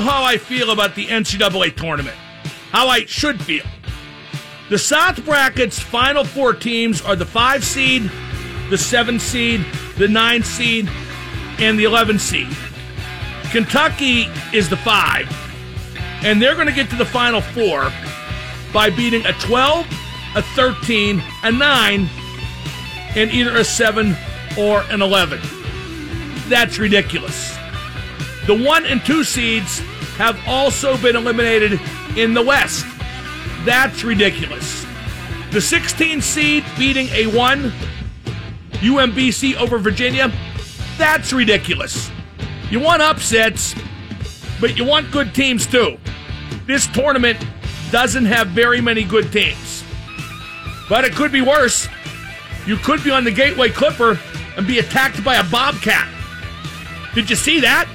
how I feel about the NCAA tournament. How I should feel. The South bracket's final four teams are the five seed, the seven seed, the nine seed, and the 11 seed. Kentucky is the five, and they're going to get to the final four by beating a 12, a 13, a 9, and either a 7 or an 11. That's ridiculous. The 1 and 2 seeds have also been eliminated in the West. That's ridiculous. The 16 seed beating a 1 UMBC over Virginia. That's ridiculous. You want upsets, but you want good teams too. This tournament doesn't have very many good teams. But it could be worse. You could be on the Gateway Clipper and be attacked by a bobcat. Did you see that?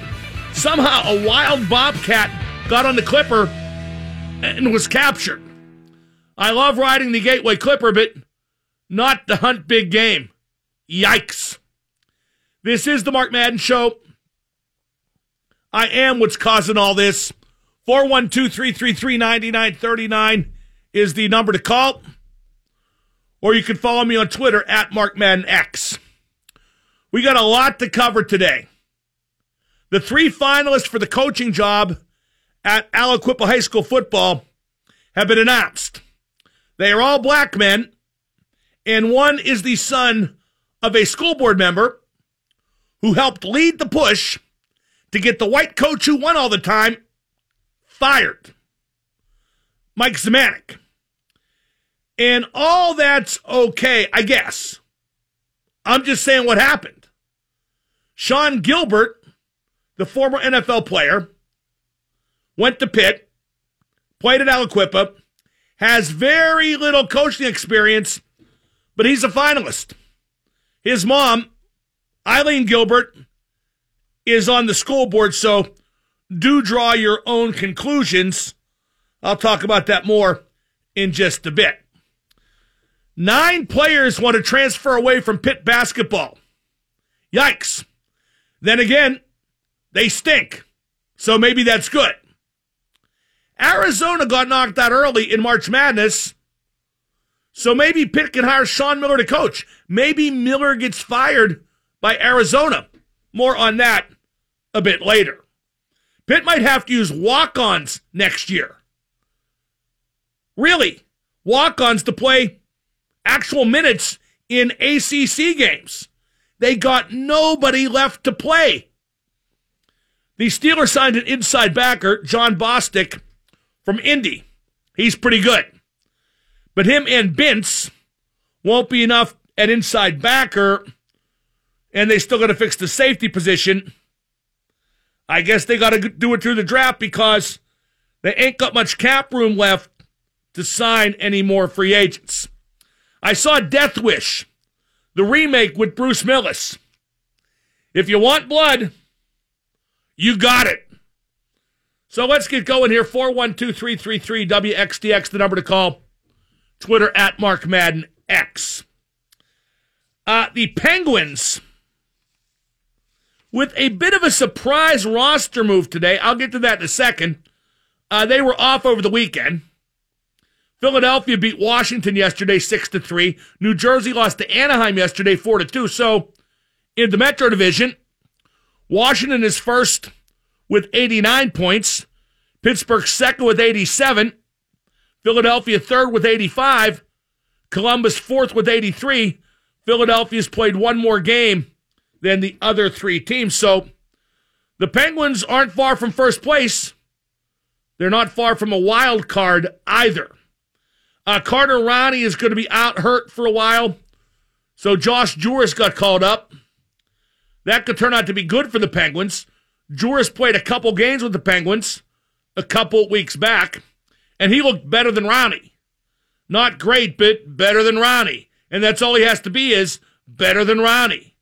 Somehow a wild bobcat got on the Clipper and was captured. I love riding the Gateway Clipper, but not to hunt big game. Yikes. This is the Mark Madden Show. I am what's causing all this. 412 333 9939 is the number to call. Or you can follow me on Twitter at Mark Madden X. We got a lot to cover today. The three finalists for the coaching job at Aliquippa High School football have been announced. They are all black men, and one is the son of a school board member who helped lead the push to get the white coach who won all the time fired. Mike Zmijanac. And all that's okay, I guess. I'm just saying what happened. Sean Gilbert, the former NFL player, went to Pitt, played at Aliquippa, has very little coaching experience, but he's a finalist. His mom, Eileen Gilbert, is on the school board, so do draw your own conclusions. I'll talk about that more in just a bit. Nine players want to transfer away from Pitt basketball. Yikes. Then again, they stink. So maybe that's good. Arizona got knocked out early in March Madness. So maybe Pitt can hire Sean Miller to coach. Maybe Miller gets fired by Arizona. More on that a bit later. Pitt might have to use walk ons next year. Really, walk ons to play actual minutes in ACC games. They got nobody left to play. The Steelers signed an inside backer, John Bostic, from Indy. He's pretty good. But him and Vince won't be enough at inside backer, and they still got to fix the safety position. I guess they got to do it through the draft because they ain't got much cap room left to sign any more free agents. I saw Death Wish, the remake with Bruce Willis. If you want blood, you got it. So let's get going here. 412 333 WXDX, the number to call. Twitter at Mark Madden X. Uh, the Penguins, with a bit of a surprise roster move today. I'll get to that in a second. Uh, they were off over the weekend. Philadelphia beat Washington yesterday 6 to 3. New Jersey lost to Anaheim yesterday 4 to 2. So in the Metro Division, Washington is first with 89 points. Pittsburgh second with 87. Philadelphia third with 85. Columbus fourth with 83. Philadelphia's played one more game than the other three teams. So the Penguins aren't far from first place. They're not far from a wild card either. Uh, Carter Rowney is going to be out hurt for a while. So Josh Jooris got called up. That could turn out to be good for the Penguins. Jooris played a couple games with the Penguins a couple weeks back, and he looked better than Rowney. Not great, but better than Rowney. And that's all he has to be is better than Rowney.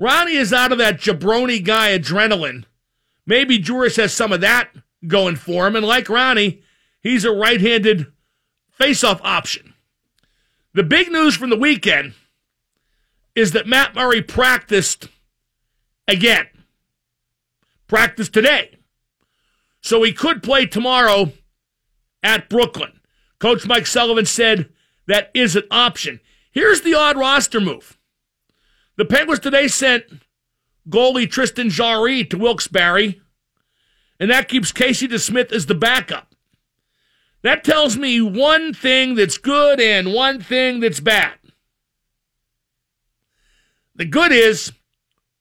Rowney is out of that jabroni guy adrenaline. Maybe Jooris has some of that going for him. And like Rowney, he's a right handed face-off option. The big news from the weekend is that Matt Murray practiced again. Practice today. So he could play tomorrow at Brooklyn. Coach Mike Sullivan said that is an option. Here's the odd roster move. The Penguins today sent goalie Tristan Jarry to Wilkes-Barre, and that keeps Casey DeSmith as the backup. That tells me one thing that's good and one thing that's bad. The good is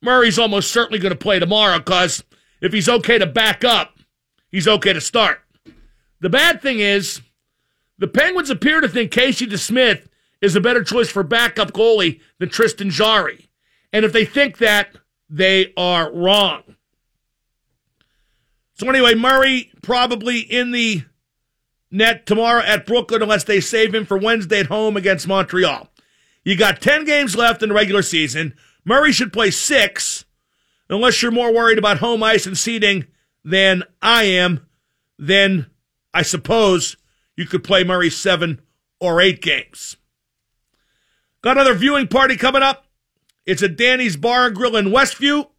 Murray's almost certainly going to play tomorrow because if he's okay to back up, he's okay to start. The bad thing is the Penguins appear to think Casey DeSmith is a better choice for backup goalie than Tristan Jarry. And if they think that, they are wrong. So, anyway, Murray probably in the net tomorrow at Brooklyn unless they save him for Wednesday at home against Montreal. You got 10 games left in the regular season. Murray should play six, unless you're more worried about home ice and seating than I am. Then I suppose you could play Murray seven or eight games. Got another viewing party coming up. It's at Danny's Bar and Grill in Westview.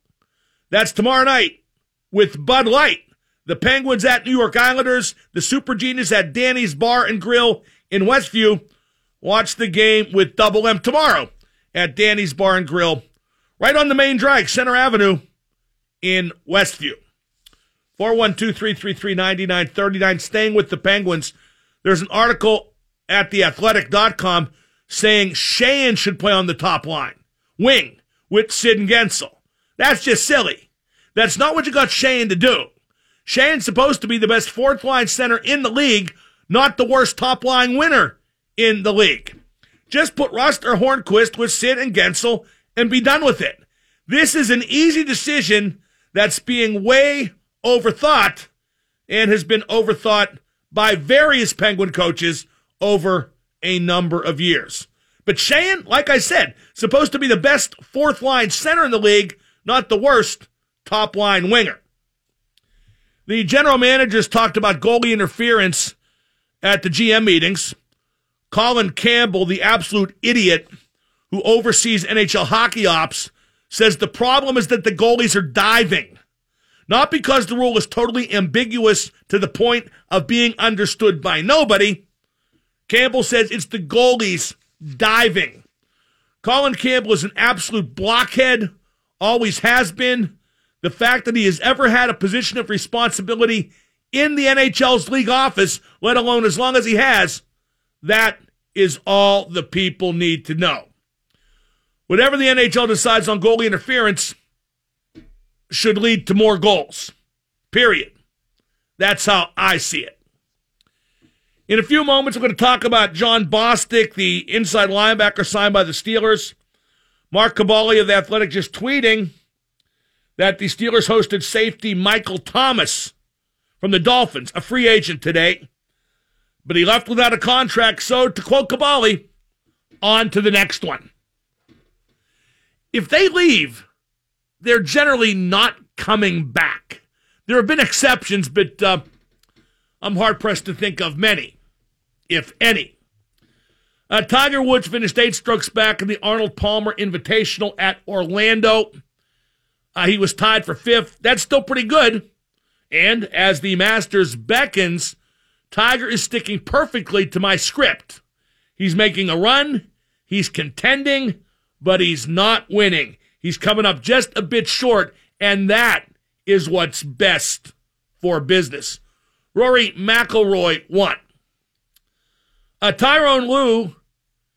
That's tomorrow night with Bud Light. The Penguins at New York Islanders. The Super Genius at Danny's Bar and Grill in Westview. Watch the game with Double M tomorrow at Danny's Bar and Grill right on the main drag, Center Avenue in Westview. 412-333-9939. Staying with the Penguins. There's an article at theathletic.com saying Sheahan should play on the top line. Wing with Sid and Guentzel. That's just silly. That's not what you got Sheahan to do. Sheahan's supposed to be the best fourth line center in the league, not the worst top line winner in the league. Just put Rust or Hornqvist with Sid and Guentzel and be done with it. This is an easy decision that's being way overthought and has been overthought by various Penguin coaches over a number of years. But Sheahan, like I said, supposed to be the best fourth line center in the league, not the worst top line winger. The general managers talked about goalie interference at the GM meetings. Colin Campbell, the absolute idiot, who oversees NHL hockey ops, says the problem is that the goalies are diving. Not because the rule is totally ambiguous to the point of being understood by nobody. Campbell says it's the goalies diving. Colin Campbell is an absolute blockhead, always has been. The fact that he has ever had a position of responsibility in the NHL's league office, let alone as long as he has, that is all the people need to know. Whatever the NHL decides on goalie interference should lead to more goals. Period. That's how I see it. In a few moments, we're going to talk about John Bostic, the inside linebacker signed by the Steelers. Mark Kaboly of The Athletic just tweeting that the Steelers hosted safety Michael Thomas from the Dolphins, a free agent today. But he left without a contract, so to quote Kaboly, on to the next one if they leave, they're generally not coming back. There have been exceptions, but uh, I'm hard pressed to think of many, if any. Uh, Tiger Woods finished eight strokes back in the Arnold Palmer Invitational at Orlando. Uh, he was tied for fifth. That's still pretty good. And as the Masters beckons, Tiger is sticking perfectly to my script. He's making a run, he's contending, but he's not winning. He's coming up just a bit short, and that is what's best for business. Rory McIlroy won. Uh, Tyronn Lue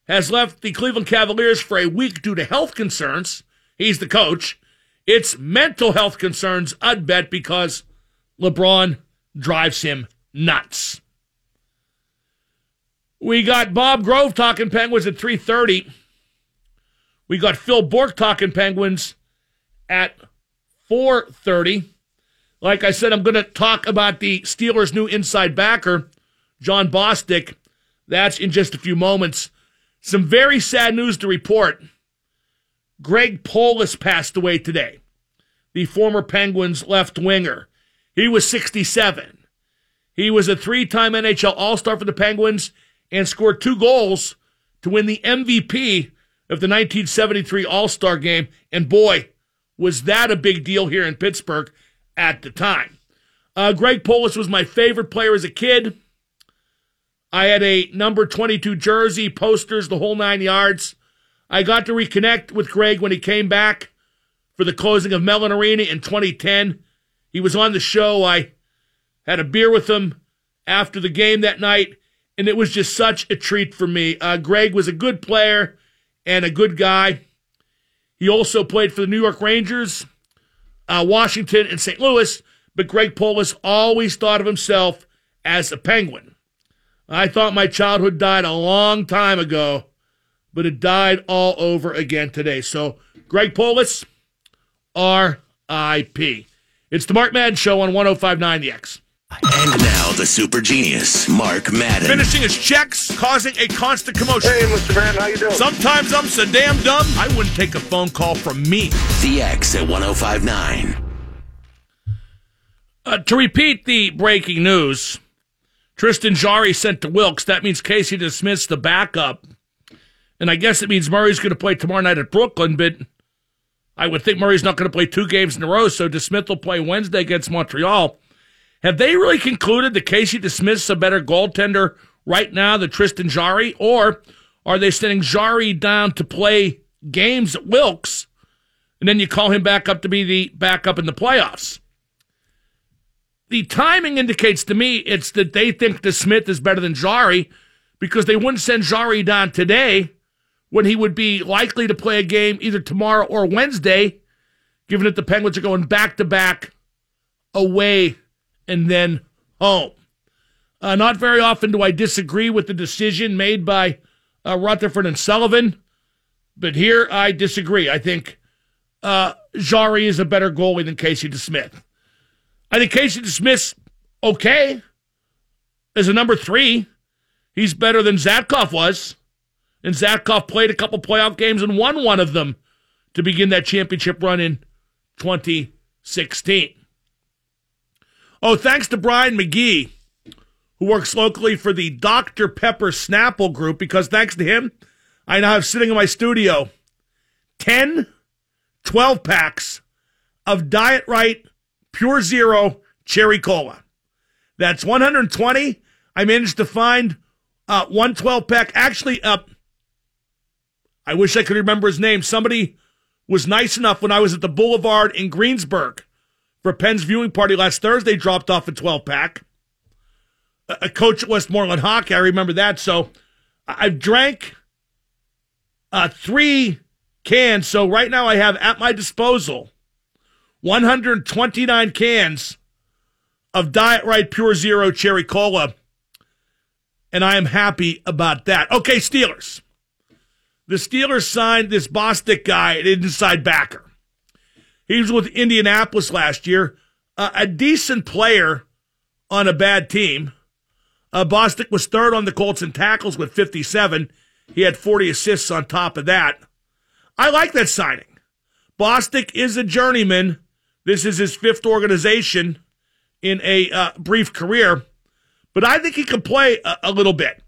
has left the Cleveland Cavaliers for a week due to health concerns. He's the coach. It's mental health concerns, I'd bet, because LeBron drives him nuts. We got Bob Grove talking Penguins at 330. We got Phil Bourque talking Penguins at 4:30. Like I said, I'm going to talk about the Steelers' new inside backer, John Bostic. That's in just a few moments. Some very sad news to report. Greg Polis passed away today, the former Penguins left winger. He was 67. He was a three time NHL All Star for the Penguins and scored two goals to win the MVP of the 1973 All Star game. And boy, was that a big deal here in Pittsburgh at the time. Uh, Greg Polis was my favorite player as a kid. I had a number 22 jersey, posters, the whole nine yards. I got to reconnect with Greg when he came back for the closing of Mellon Arena in 2010. He was on the show. I had a beer with him after the game that night, and it was just such a treat for me. Uh, Greg was a good player and a good guy. He also played for the New York Rangers, uh, Washington, and St. Louis, but Greg Polis always thought of himself as a Penguin. I thought my childhood died a long time ago, but it died all over again today. So, Greg Polis, R.I.P. It's the Mark Madden Show on 1059 The X. And now the super genius, Mark Madden. Finishing his checks, causing a constant commotion. Hey, Mr. Madden, how you doing? Sometimes I'm so damn dumb, I wouldn't take a phone call from me. The X at 1059. Uh, to repeat the breaking news, Tristan Jarry sent to Wilkes. That means Casey DeSmith's the backup. And I guess it means Murray's going to play tomorrow night at Brooklyn, but I would think Murray's not going to play two games in a row, so DeSmith will play Wednesday against Montreal. Have they really concluded that Casey DeSmith's a better goaltender right now than Tristan Jarry? Or are they sending Jarry down to play games at Wilkes, and then you call him back up to be the backup in the playoffs? The timing indicates to me it's that they think DeSmith is better than Jarry because they wouldn't send Jarry down today when he would be likely to play a game either tomorrow or Wednesday, given that the Penguins are going back to back away and then home. Uh, not very often do I disagree with the decision made by uh, Rutherford and Sullivan, but here I disagree. I think uh, Jarry is a better goalie than Casey DeSmith. I think Casey DeSmith's okay as a number three. He's better than Zatkoff was. And Zatkoff played a couple playoff games and won one of them to begin that championship run in 2016. Oh, thanks to Brian McGee, who works locally for the Dr. Pepper Snapple Group, because thanks to him, I now have sitting in my studio 10 12 packs of Diet Right Pure Zero Cherry Cola. That's 120. I managed to find uh, one 12 pack. Actually, uh, I wish I could remember his name. Somebody was nice enough when I was at the Boulevard in Greensburg for Penn's viewing party last Thursday, dropped off a 12 pack. A coach at Westmoreland Hockey, I remember that. So I've drank uh, three cans. So right now I have at my disposal 129 cans of Diet Right Pure Zero Cherry Cola. And I am happy about that. Okay, Steelers. The Steelers signed this Bostic guy, an inside backer. He was with Indianapolis last year, uh, a decent player on a bad team. Uh, Bostic was third on the Colts in tackles with 57. He had 40 assists on top of that. I like that signing. Bostic is a journeyman. This is his fifth organization in a uh, brief career, but I think he can play a, a little bit.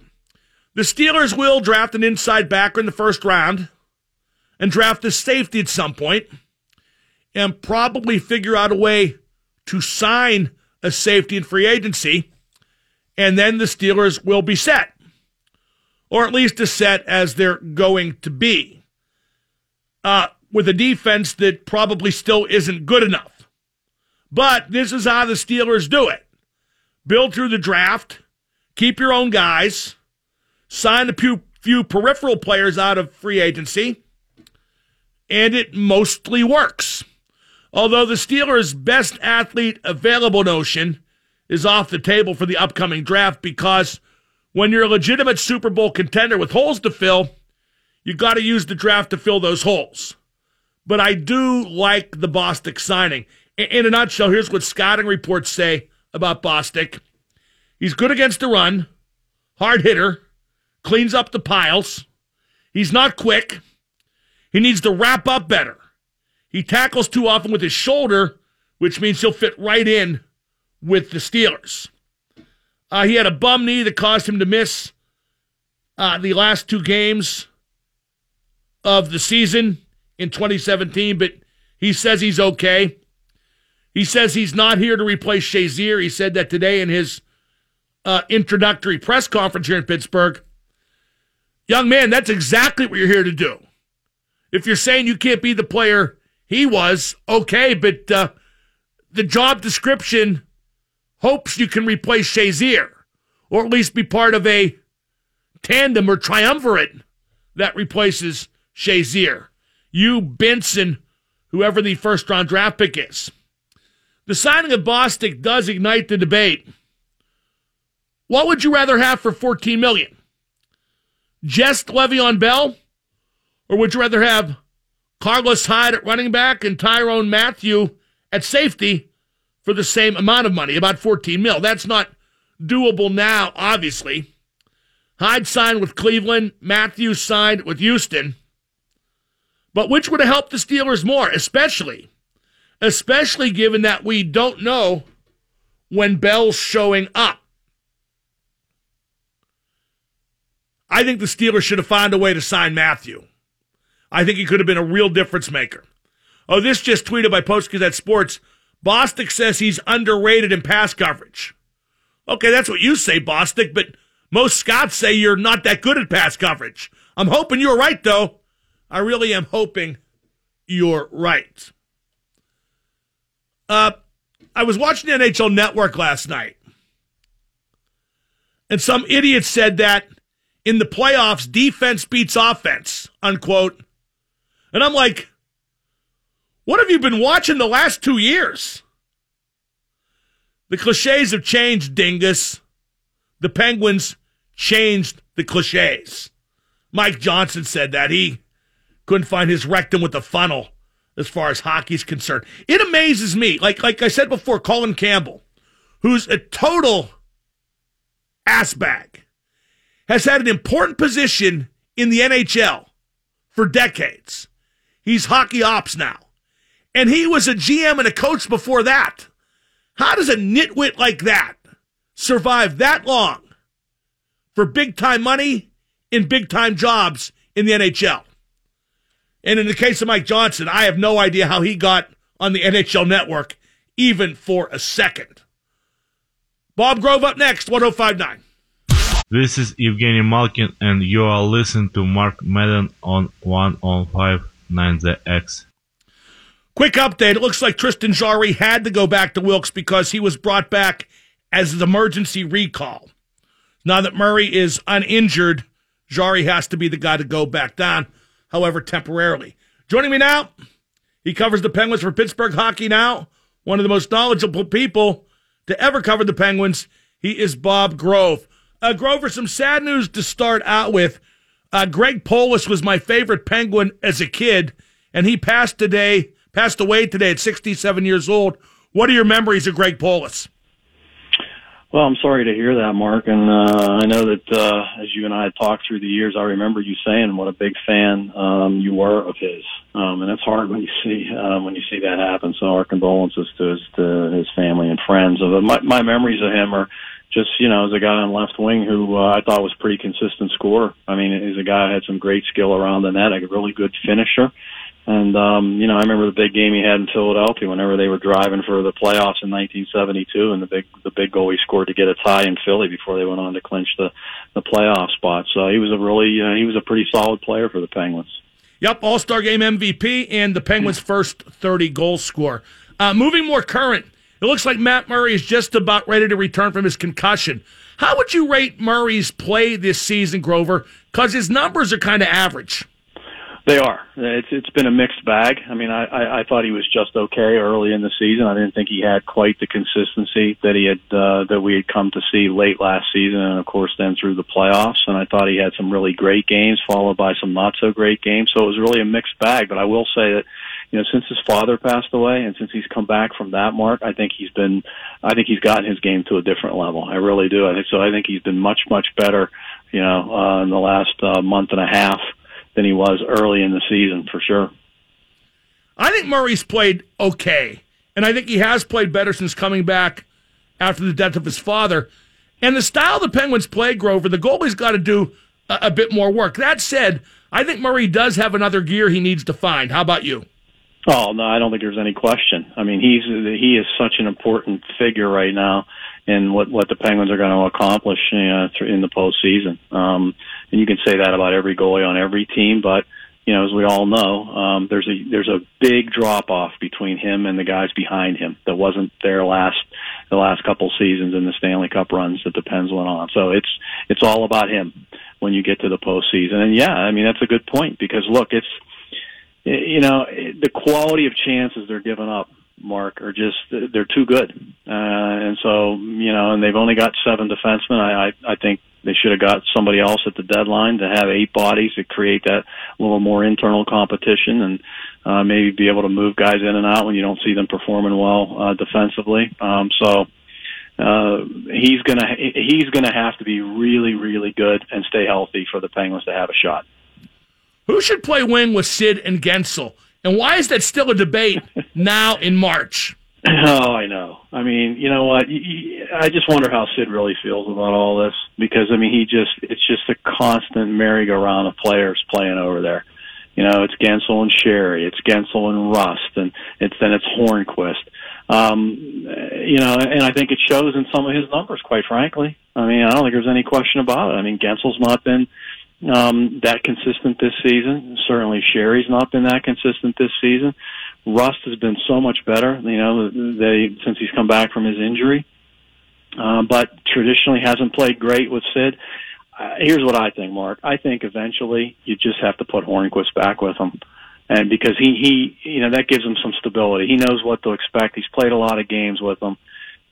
The Steelers will draft an inside backer in the first round and draft a safety at some point and probably figure out a way to sign a safety in free agency, and then the Steelers will be set, or at least as set as they're going to be, uh, with a defense that probably still isn't good enough. But this is how the Steelers do it build through the draft, keep your own guys, sign a few, few peripheral players out of free agency, and it mostly works. Although the Steelers' best athlete available notion is off the table for the upcoming draft because when you're a legitimate Super Bowl contender with holes to fill, you've got to use the draft to fill those holes. But I do like the Bostic signing. In a nutshell, here's what scouting reports say about Bostic. He's good against the run, hard hitter, cleans up the piles. He's not quick. He needs to wrap up better. He tackles too often with his shoulder, which means he'll fit right in with the Steelers. Uh, he had a bum knee that caused him to miss uh, the last two games of the season in 2017, but he says he's okay. He says he's not here to replace Shazier. He said that today in his uh, introductory press conference here in Pittsburgh. Young man, that's exactly what you're here to do. If you're saying you can't be the player he was, okay, but uh, the job description hopes you can replace Shazier, or at least be part of a tandem or triumvirate that replaces Shazier. You, Benson, whoever the first round draft pick is. The signing of Bostic does ignite the debate. What would you rather have for 14 million? Just Le'Veon Bell? Or would you rather have Carlos Hyde at running back and Tyrann Mathieu at safety for the same amount of money, about 14 mil? That's not doable now, obviously. Hyde signed with Cleveland, Mathieu signed with Houston. But which would have helped the Steelers more, especially, especially given that we don't know when Bell's showing up. I think the Steelers should have found a way to sign Mathieu. I think he could have been a real difference maker. Oh, this just tweeted by Post Gazette Sports. Bostic says he's underrated in pass coverage. Okay, that's what you say, Bostic, but most Scots say you're not that good at pass coverage. I'm hoping you're right, though. I really am hoping you're right. Uh, I was watching the NHL Network last night, and some idiot said that in the playoffs, defense beats offense, unquote. And I'm like, what have you been watching the last two years? The cliches have changed, dingus. The Penguins changed the cliches. Mike Johnson said that. He couldn't find his rectum with the funnel as far as hockey's concerned. It amazes me. Like like I said before, Colin Campbell, who's a total assbag, has had an important position in the NHL for decades. He's hockey ops now. And he was a GM and a coach before that. How does a nitwit like that survive that long for big time money in big time jobs in the NHL? And in the case of Mike Johnson, I have no idea how he got on the NHL network even for a second. Bob Grove up next, 1059. This is Evgeny Malkin, and you are listening to Mark Madden on 105. 9ZX. Quick update. It looks like Tristan Jarry had to go back to Wilkes because he was brought back as an emergency recall. Now that Murray is uninjured, Jarry has to be the guy to go back down, however, temporarily. Joining me now, he covers the Penguins for Pittsburgh Hockey Now, one of the most knowledgeable people to ever cover the Penguins. He is Bob Grove. Uh, Grover, some sad news to start out with. Uh, Greg Polis was my favorite Penguin as a kid, and he passed today passed away today at 67 years old. What are your memories of Greg Polis? Well, I'm sorry to hear that, Mark, and uh, I know that uh, as you and I talked through the years, I remember you saying what a big fan um, you were of his, um, and it's hard when you see um, when you see that happen. So our condolences to his to his family and friends. Of my my memories of him are just you know as a guy on left wing who uh, I thought was pretty consistent scorer. I mean, he's a guy who had some great skill around the net, a really good finisher. And um, you know, I remember the big game he had in Philadelphia whenever they were driving for the playoffs in 1972, and the big the big goal he scored to get a tie in Philly before they went on to clinch the the playoff spot. So he was a really uh, he was a pretty solid player for the Penguins. Yep, All Star Game MVP and the Penguins' first 30 goal score. Uh, moving more current, it looks like Matt Murray is just about ready to return from his concussion. How would you rate Murray's play this season, Grover? Because his numbers are kind of average. They are. It's it's been a mixed bag. I mean, I, I I thought he was just okay early in the season. I didn't think he had quite the consistency that he had uh, that we had come to see late last season, and of course then through the playoffs. And I thought he had some really great games, followed by some not so great games. So it was really a mixed bag. But I will say that you know, since his father passed away and since he's come back from that mark, I think he's been, I think he's gotten his game to a different level. I really do. I think so. I think he's been much, much better, you know, uh, in the last uh, month and a half than he was early in the season for sure. I think Murray's played okay, and I think he has played better since coming back after the death of his father. And the style the Penguins play, Grover, the goalie's got to do a, a bit more work. That said, I think Murray does have another gear he needs to find. How about you? Oh no, I don't think there's any question. I mean, he's he is such an important figure right now in what what the Penguins are going to accomplish you know, in the postseason. Um, and you can say that about every goalie on every team, but you know, as we all know, um, there's a there's a big drop off between him and the guys behind him that wasn't there last the last couple seasons in the Stanley Cup runs that the Pens went on. So it's it's all about him when you get to the postseason. And yeah, I mean that's a good point because look, it's you know the quality of chances they're giving up mark are just they're too good. Uh and so you know and they've only got seven defensemen. I i, I think they should have got somebody else at the deadline to have eight bodies to create that little more internal competition and uh maybe be able to move guys in and out when you don't see them performing well uh defensively. Um so uh he's to he's to have to be really really good and stay healthy for the penguins to have a shot who should play wing with Sid and Guentzel? And why is that still a debate now in March? Oh, I know. I mean, you know what? I just wonder how Sid really feels about all this because I mean, he just—it's just a constant merry-go-round of players playing over there. You know, it's Guentzel and Sheary, it's Guentzel and Rust, and it's then it's Hornqvist. Um, you know, and I think it shows in some of his numbers. Quite frankly, I mean, I don't think there's any question about it. I mean, Guentzel's not been um, that consistent this season. Certainly, Sheary's not been that consistent this season. Rust has been so much better, you know, they since he's come back from his injury. Uh, but traditionally hasn't played great with Sid. Uh, here's what I think, Mark. I think eventually you just have to put Hornqvist back with him. And because he, he, you know, that gives him some stability. He knows what to expect. He's played a lot of games with them.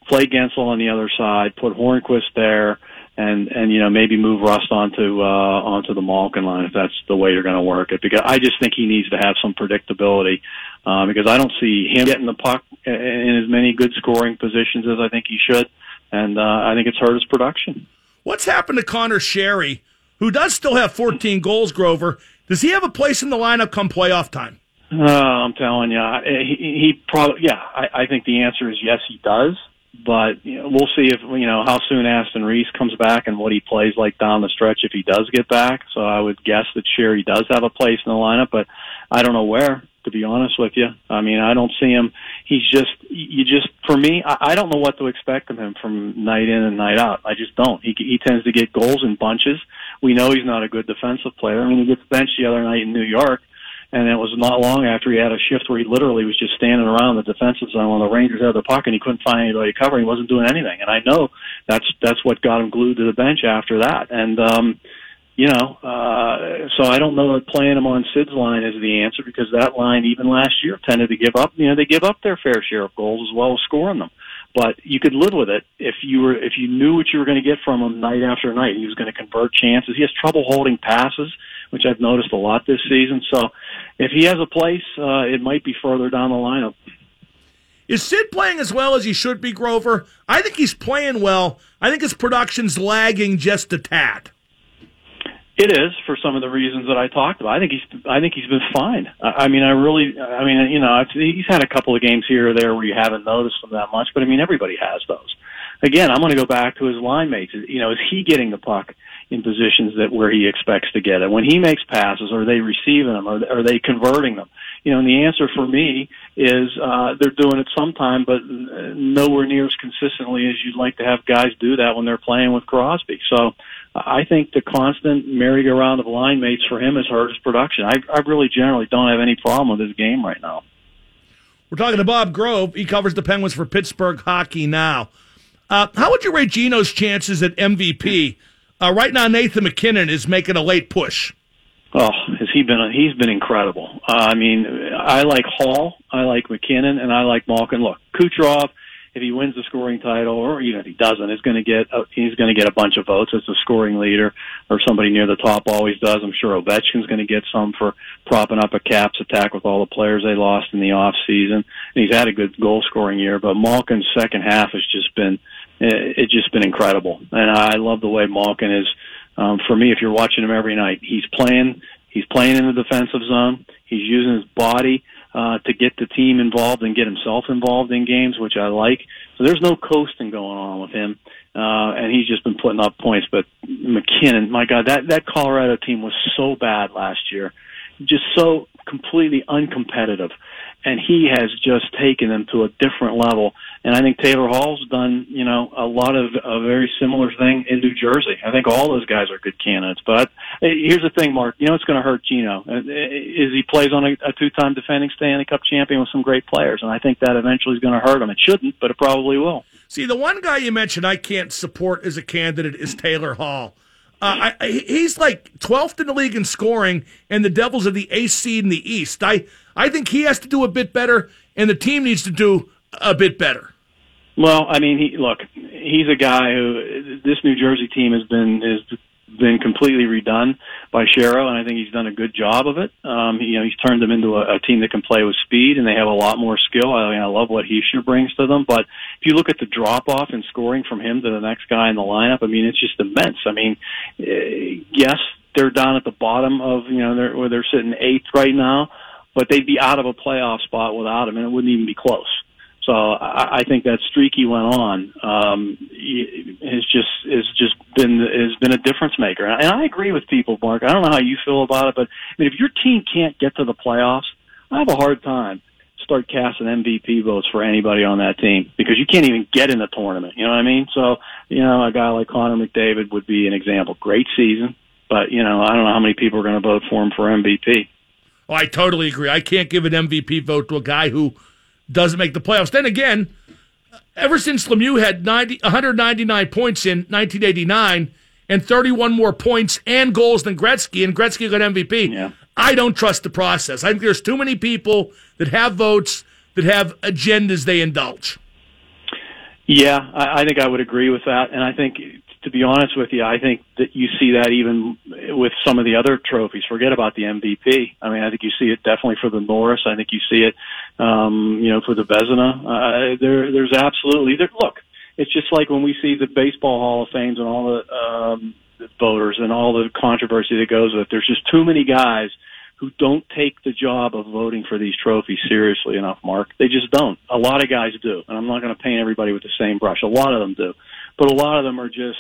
Play Guentzel on the other side, put Hornqvist there and and you know maybe move Rust onto uh, onto the Malkin line if that's the way you're going to work it. Because I just think he needs to have some predictability uh, because I don't see him getting the puck in as many good scoring positions as I think he should, and uh, I think it's hurt his production. What's happened to Conor Sheary, who does still have 14 goals? Grover, does he have a place in the lineup come playoff time? Uh, I'm telling you, he, he probably yeah. I, I think the answer is yes, he does but you know, we'll see if you know how soon Aston Reese comes back and what he plays like down the stretch if he does get back. So I would guess that Sheary does have a place in the lineup, but I don't know where. To be honest with you, I mean, I don't see him. He's just you just for me. I, I don't know what to expect of him from night in and night out. I just don't. He he tends to get goals in bunches. We know he's not a good defensive player. I mean, he gets benched the other night in New York and it was not long after he had a shift where he literally was just standing around the defensive zone when the Rangers had the puck and he couldn't find anybody to cover. He wasn't doing anything, and I know that's that's what got him glued to the bench after that. And um, you know, uh, so I don't know that playing him on Sid's line is the answer because that line even last year tended to give up. You know, they give up their fair share of goals as well as scoring them but you could live with it if you were if you knew what you were going to get from him night after night. He was going to convert chances. He has trouble holding passes which I've noticed a lot this season. So if he has a place, uh, it might be further down the lineup. Is Sid playing as well as he should be, Grover? I think he's playing well. I think his production's lagging just a tad. It is for some of the reasons that I talked about. I think he's I think he's been fine. I, I mean, I really I mean, you know, he's had a couple of games here or there where you haven't noticed him that much, but I mean, everybody has those. Again, I'm going to go back to his line mates. You know, is he getting the puck? In positions that where he expects to get it. When he makes passes, are they receiving them? Are, are they converting them? You know, and the answer for me is uh, they're doing it sometime, but nowhere near as consistently as you'd like to have guys do that when they're playing with Crosby. So I think the constant merry-go-round of line mates for him has hurt his production. I, I really generally don't have any problem with his game right now. We're talking to Bob Grove. He covers the Penguins for Pittsburgh Hockey Now. Uh, how would you rate Gino's chances at MVP? Uh, right now, Nathan MacKinnon is making a late push. Oh, has he been? He's been incredible. Uh, I mean, I like Hall, I like MacKinnon, and I like Malkin. Look, Kucherov, if he wins the scoring title, or even if he doesn't, is going to get uh, he's going to get a bunch of votes as the scoring leader, or somebody near the top always does. I'm sure Ovechkin's going to get some for propping up a Caps attack with all the players they lost in the off season. And he's had a good goal scoring year, but Malkin's second half has just been it's just been incredible. And I love the way Malkin is. Um, for me, if you're watching him every night, he's playing. He's playing in the defensive zone. He's using his body uh, to get the team involved and get himself involved in games, which I like. So there's no coasting going on with him, uh, and he's just been putting up points. But MacKinnon, my God, that that Colorado team was so bad last year, just so completely uncompetitive and he has just taken them to a different level. And I think Taylor Hall's done, you know, a lot of a very similar thing in New Jersey. I think all those guys are good candidates. But here's the thing, Mark. You know, it's going to hurt Gino. Uh, is he plays on a, a two-time defending Stanley Cup champion with some great players, and I think that eventually is going to hurt him. It shouldn't, but it probably will. See, the one guy you mentioned I can't support as a candidate is Taylor Hall. Uh, I, he's like 12th in the league in scoring, and the Devils are the eighth seed in the East. I, I think he has to do a bit better, and the team needs to do a bit better. Well, I mean, he look, he's a guy who this New Jersey team has been is been completely redone by Shero, and I think he's done a good job of it. Um, you know, he's turned them into a, a team that can play with speed, and they have a lot more skill. I mean, I love what Hischier brings to them, but if you look at the drop off in scoring from him to the next guy in the lineup, I mean, it's just immense. I mean, uh, yes, they're down at the bottom of you know they're where they're sitting eighth right now, but they'd be out of a playoff spot without him, and it wouldn't even be close. So I, I think that streak he went on um, has just has just been has been a difference maker. And I agree with people, Mark. I don't know how you feel about it, but I mean, if your team can't get to the playoffs, I have a hard time start casting MVP votes for anybody on that team because you can't even get in the tournament. You know what I mean? So you know, a guy like Connor McDavid would be an example. Great season, but you know, I don't know how many people are going to vote for him for MVP. Oh, I totally agree. I can't give an MVP vote to a guy who doesn't make the playoffs. Then again, ever since Lemieux had 90, 199 points in 1989 and 31 more points and goals than Gretzky, and Gretzky got MVP, yeah. I don't trust the process. I think there's too many people that have votes that have agendas they indulge. Yeah, I, I think I would agree with that, and I think to be honest with you, I think that you see that even with some of the other trophies. Forget about the MVP. I mean, I think you see it definitely for the Norris. I think you see it, um, you know, for the Vezina. Uh, there, there's absolutely there. Look, it's just like when we see the baseball Hall of Fames and all the um, voters and all the controversy that goes with. It. There's just too many guys who don't take the job of voting for these trophies seriously enough, Mark. They just don't. A lot of guys do, and I'm not going to paint everybody with the same brush. A lot of them do, but a lot of them are just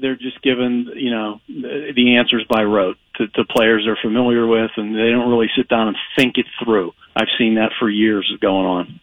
they're just given you know the answers by rote to, to players they're familiar with, and they don't really sit down and think it through. I've seen that for years going on.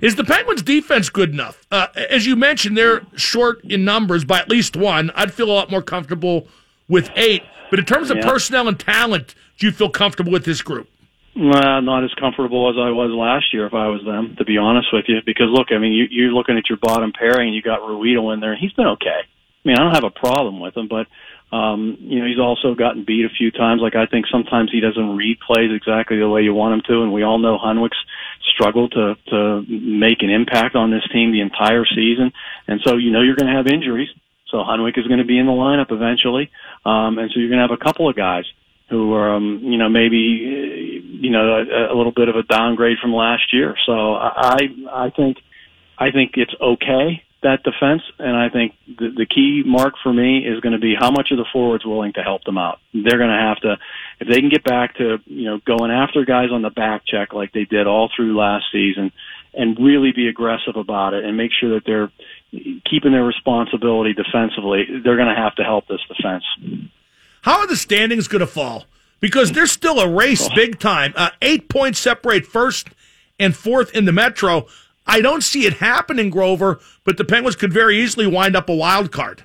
Is the Penguins' defense good enough? Uh, as you mentioned, they're short in numbers by at least one. I'd feel a lot more comfortable with eight. But in terms of yeah. personnel and talent, do you feel comfortable with this group? Well, not as comfortable as I was last year if I was them, to be honest with you. Because look, I mean, you, you're looking at your bottom pairing, and you got Ruhwedel in there, and he's been okay. I mean, I don't have a problem with him, but um, you know, he's also gotten beat a few times. Like I think sometimes he doesn't read plays exactly the way you want him to, and we all know Hunwick's struggled to to make an impact on this team the entire season. And so you know you're going to have injuries. So Hunwick is going to be in the lineup eventually, um, and so you're going to have a couple of guys who are, um, you know, maybe, you know, a, a little bit of a downgrade from last year. So I, I think, I think it's okay that defense, and I think the, the key mark for me is going to be how much are the forwards willing to help them out. They're going to have to, if they can get back to you know going after guys on the back check like they did all through last season, and really be aggressive about it and make sure that they're keeping their responsibility defensively. They're going to have to help this defense. How are the standings going to fall? Because there's still a race, oh. big time. Uh, eight points separate first and fourth in the Metro. I don't see it happening, Grover, but the Penguins could very easily wind up a wild card.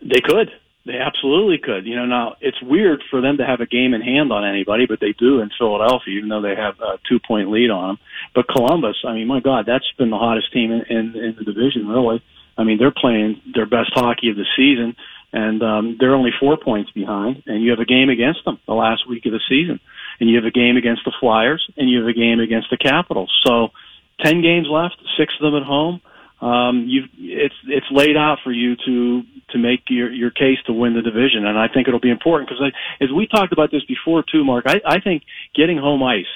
They could. They absolutely could. You know, now it's weird for them to have a game in hand on anybody, but they do in Philadelphia, even though they have a two point lead on them. But Columbus, I mean, my God, that's been the hottest team in, in, in the division, really. I mean, they're playing their best hockey of the season, and um, they're only four points behind. And you have a game against them the last week of the season, and you have a game against the Flyers, and you have a game against the Capitals. So ten games left, six of them at home. Um, you it's it's laid out for you to to make your your case to win the division, and I think it'll be important because as we talked about this before too, Mark. I, I think getting home ice.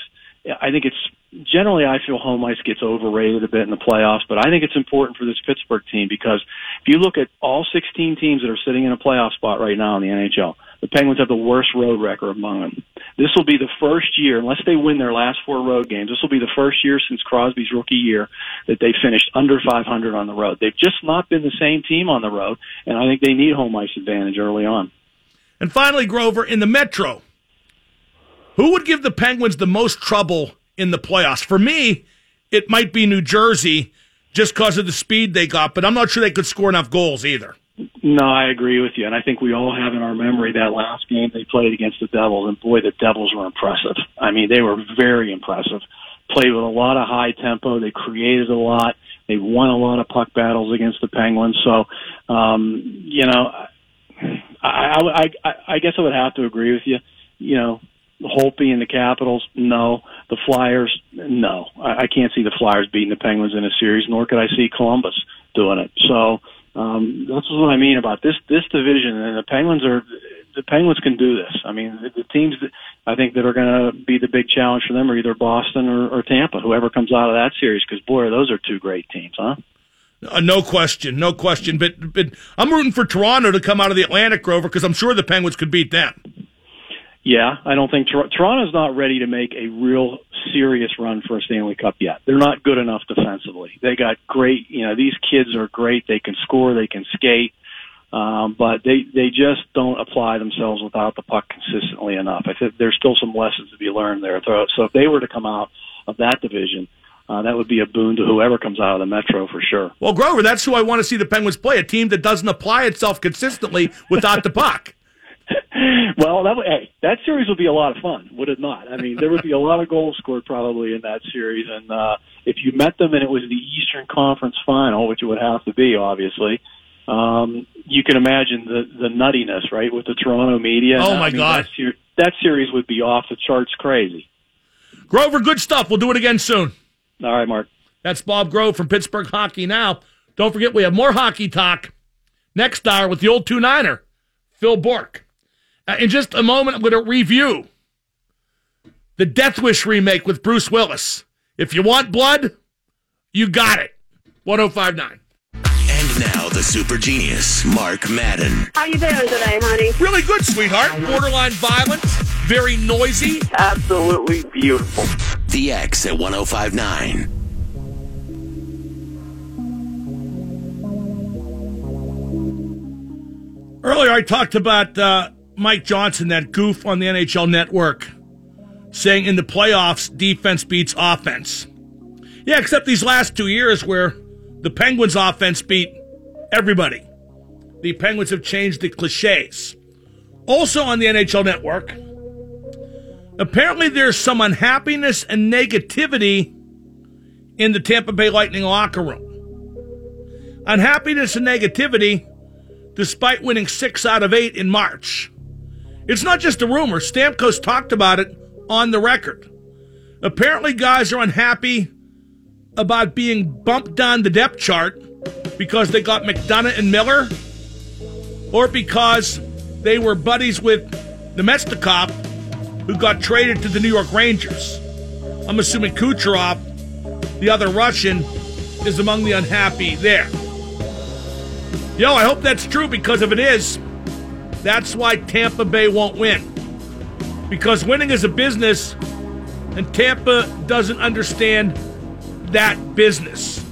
I think it's generally I feel home ice gets overrated a bit in the playoffs, but I think it's important for this Pittsburgh team because if you look at all 16 teams that are sitting in a playoff spot right now in the NHL, the Penguins have the worst road record among them. This will be the first year, unless they win their last four road games, this will be the first year since Crosby's rookie year that they finished under 500 on the road. They've just not been the same team on the road, and I think they need home ice advantage early on. And finally, Grover, in the Metro, who would give the Penguins the most trouble in the playoffs. For me, it might be New Jersey just because of the speed they got, but I'm not sure they could score enough goals either. No, I agree with you, and I think we all have in our memory that last game they played against the Devils, and boy, the Devils were impressive. I mean, they were very impressive. Played with a lot of high tempo. They created a lot. They won a lot of puck battles against the Penguins. So, um, you know, I, I, I, I guess I would have to agree with you. You know, Holtby and the Capitals, no. The Flyers, no. I, I can't see the Flyers beating the Penguins in a series, nor could I see Columbus doing it. So um, that's what I mean about this this division. And the Penguins are the Penguins can do this. I mean, the, the teams that I think that are going to be the big challenge for them are either Boston or, or Tampa, whoever comes out of that series. Because boy, those are two great teams, huh? Uh, no question, no question. But but I'm rooting for Toronto to come out of the Atlantic, Grover, because I'm sure the Penguins could beat them. Yeah, I don't think Tor- Toronto's not ready to make a real serious run for a Stanley Cup yet. They're not good enough defensively. They got great, you know, these kids are great. They can score, they can skate, um, but they they just don't apply themselves without the puck consistently enough. I think there's still some lessons to be learned there. So if they were to come out of that division, uh, that would be a boon to whoever comes out of the Metro for sure. Well, Grover, that's who I want to see the Penguins play a team that doesn't apply itself consistently without the puck. Well, that hey, that series would be a lot of fun, would it not? I mean, there would be a lot of goals scored probably in that series, and uh, if you met them and it was the Eastern Conference Final, which it would have to be, obviously, um, you can imagine the the nuttiness, right, with the Toronto media. Oh my I mean, God, that, ser- that series would be off the charts, crazy. Grover, good stuff. We'll do it again soon. All right, Mark. That's Bob Grove from Pittsburgh Hockey Now. Don't forget, we have more hockey talk next hour with the old two niner, Phil Bourque. Uh, in just a moment, I'm going to review the Death Wish remake with Bruce Willis. If you want blood, you got it. 1059. And now the super genius, Mark Madden. How are you doing today, honey? Really good, sweetheart. Borderline violent, very noisy. Absolutely beautiful. The X at 1059. Earlier, I talked about uh, Mike Johnson, that goof on the NHL network, saying in the playoffs, defense beats offense. Yeah, except these last two years where the Penguins' offense beat everybody. The Penguins have changed the cliches. Also on the NHL network, apparently there's some unhappiness and negativity in the Tampa Bay Lightning locker room. Unhappiness and negativity despite winning six out of eight in March. It's not just a rumor. Stamkos talked about it on the record. Apparently, guys are unhappy about being bumped down the depth chart because they got McDonagh and Miller, or because they were buddies with Namestnikov, who got traded to the New York Rangers. I'm assuming Kucherov, the other Russian, is among the unhappy there. Yo, I hope that's true because if it is, that's why Tampa Bay won't win. Because winning is a business, and Tampa doesn't understand that business.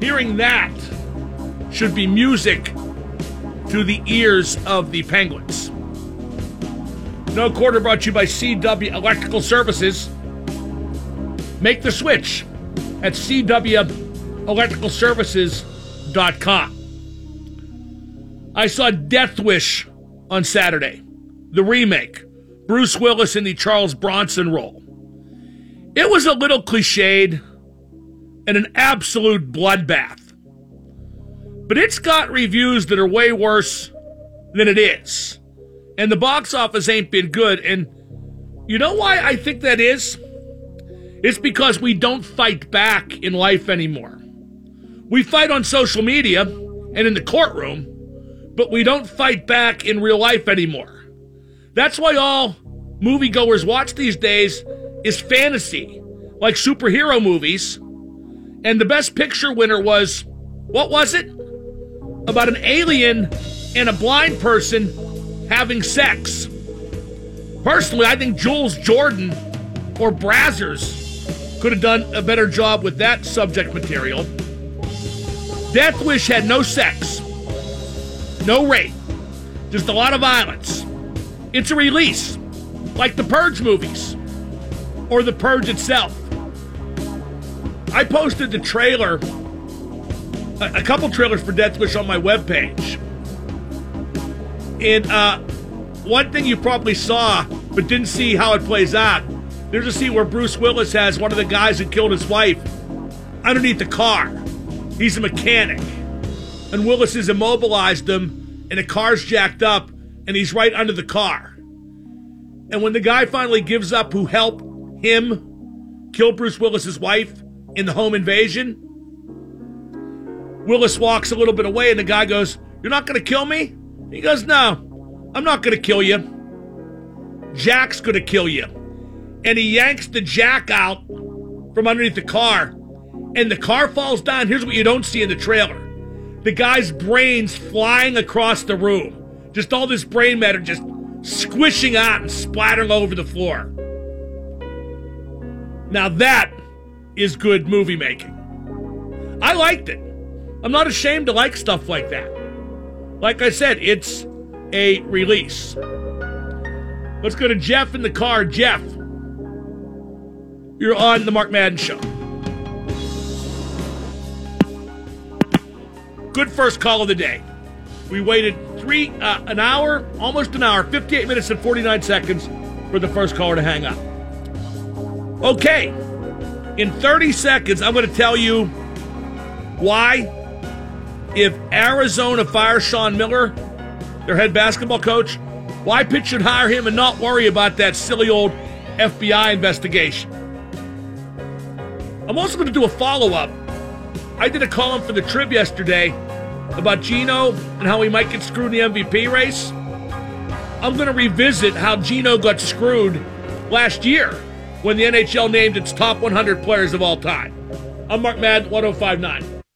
Hearing that should be music to the ears of the Penguins. No quarter brought to you by CW Electrical Services. Make the switch at CWElectricalServices.com. I saw Death Wish on Saturday, the remake, Bruce Willis in the Charles Bronson role. It was a little cliched and an absolute bloodbath. But it's got reviews that are way worse than it is. And the box office ain't been good. And you know why I think that is? It's because we don't fight back in life anymore. We fight on social media and in the courtroom, but we don't fight back in real life anymore. That's why all moviegoers watch these days is fantasy, like superhero movies. And the best picture winner was, what was it? About an alien and a blind person having sex. Personally, I think Jules Jordan or Brazzers could have done a better job with that subject material. Death Wish had no sex, no rape, just a lot of violence. It's a release, like the Purge movies or The Purge itself. I posted the trailer, a, a couple trailers for Death Wish on my webpage. And uh, one thing you probably saw, but didn't see how it plays out, there's a scene where Bruce Willis has one of the guys who killed his wife underneath the car. He's a mechanic. And Willis has immobilized him, and the car's jacked up, and he's right under the car. And when the guy finally gives up who helped him kill Bruce Willis's wife in the home invasion, Willis walks a little bit away, and the guy goes, You're not going to kill me? He goes, No, I'm not going to kill you. Jack's going to kill you. And he yanks the jack out from underneath the car, and the car falls down. Here's what you don't see in the trailer the guy's brains flying across the room. Just all this brain matter just squishing out and splattering over the floor. Now that is good movie making. I liked it. I'm not ashamed to like stuff like that. Like I said, it's a release. Let's go to Jeff in the car. Jeff, you're on the Mark Madden Show. Good first call of the day. We waited three, uh, an hour, almost an hour, 58 minutes and 49 seconds for the first caller to hang up. Okay, in 30 seconds, I'm going to tell you why, if Arizona fires Sean Miller, their head basketball coach, why Pitt should hire him and not worry about that silly old FBI investigation. I'm also going to do a follow up. I did a column for the Trib yesterday about Gino and how he might get screwed in the MVP race. I'm going to revisit how Gino got screwed last year when the NHL named its top 100 players of all time. I'm Mark Madden, 1059.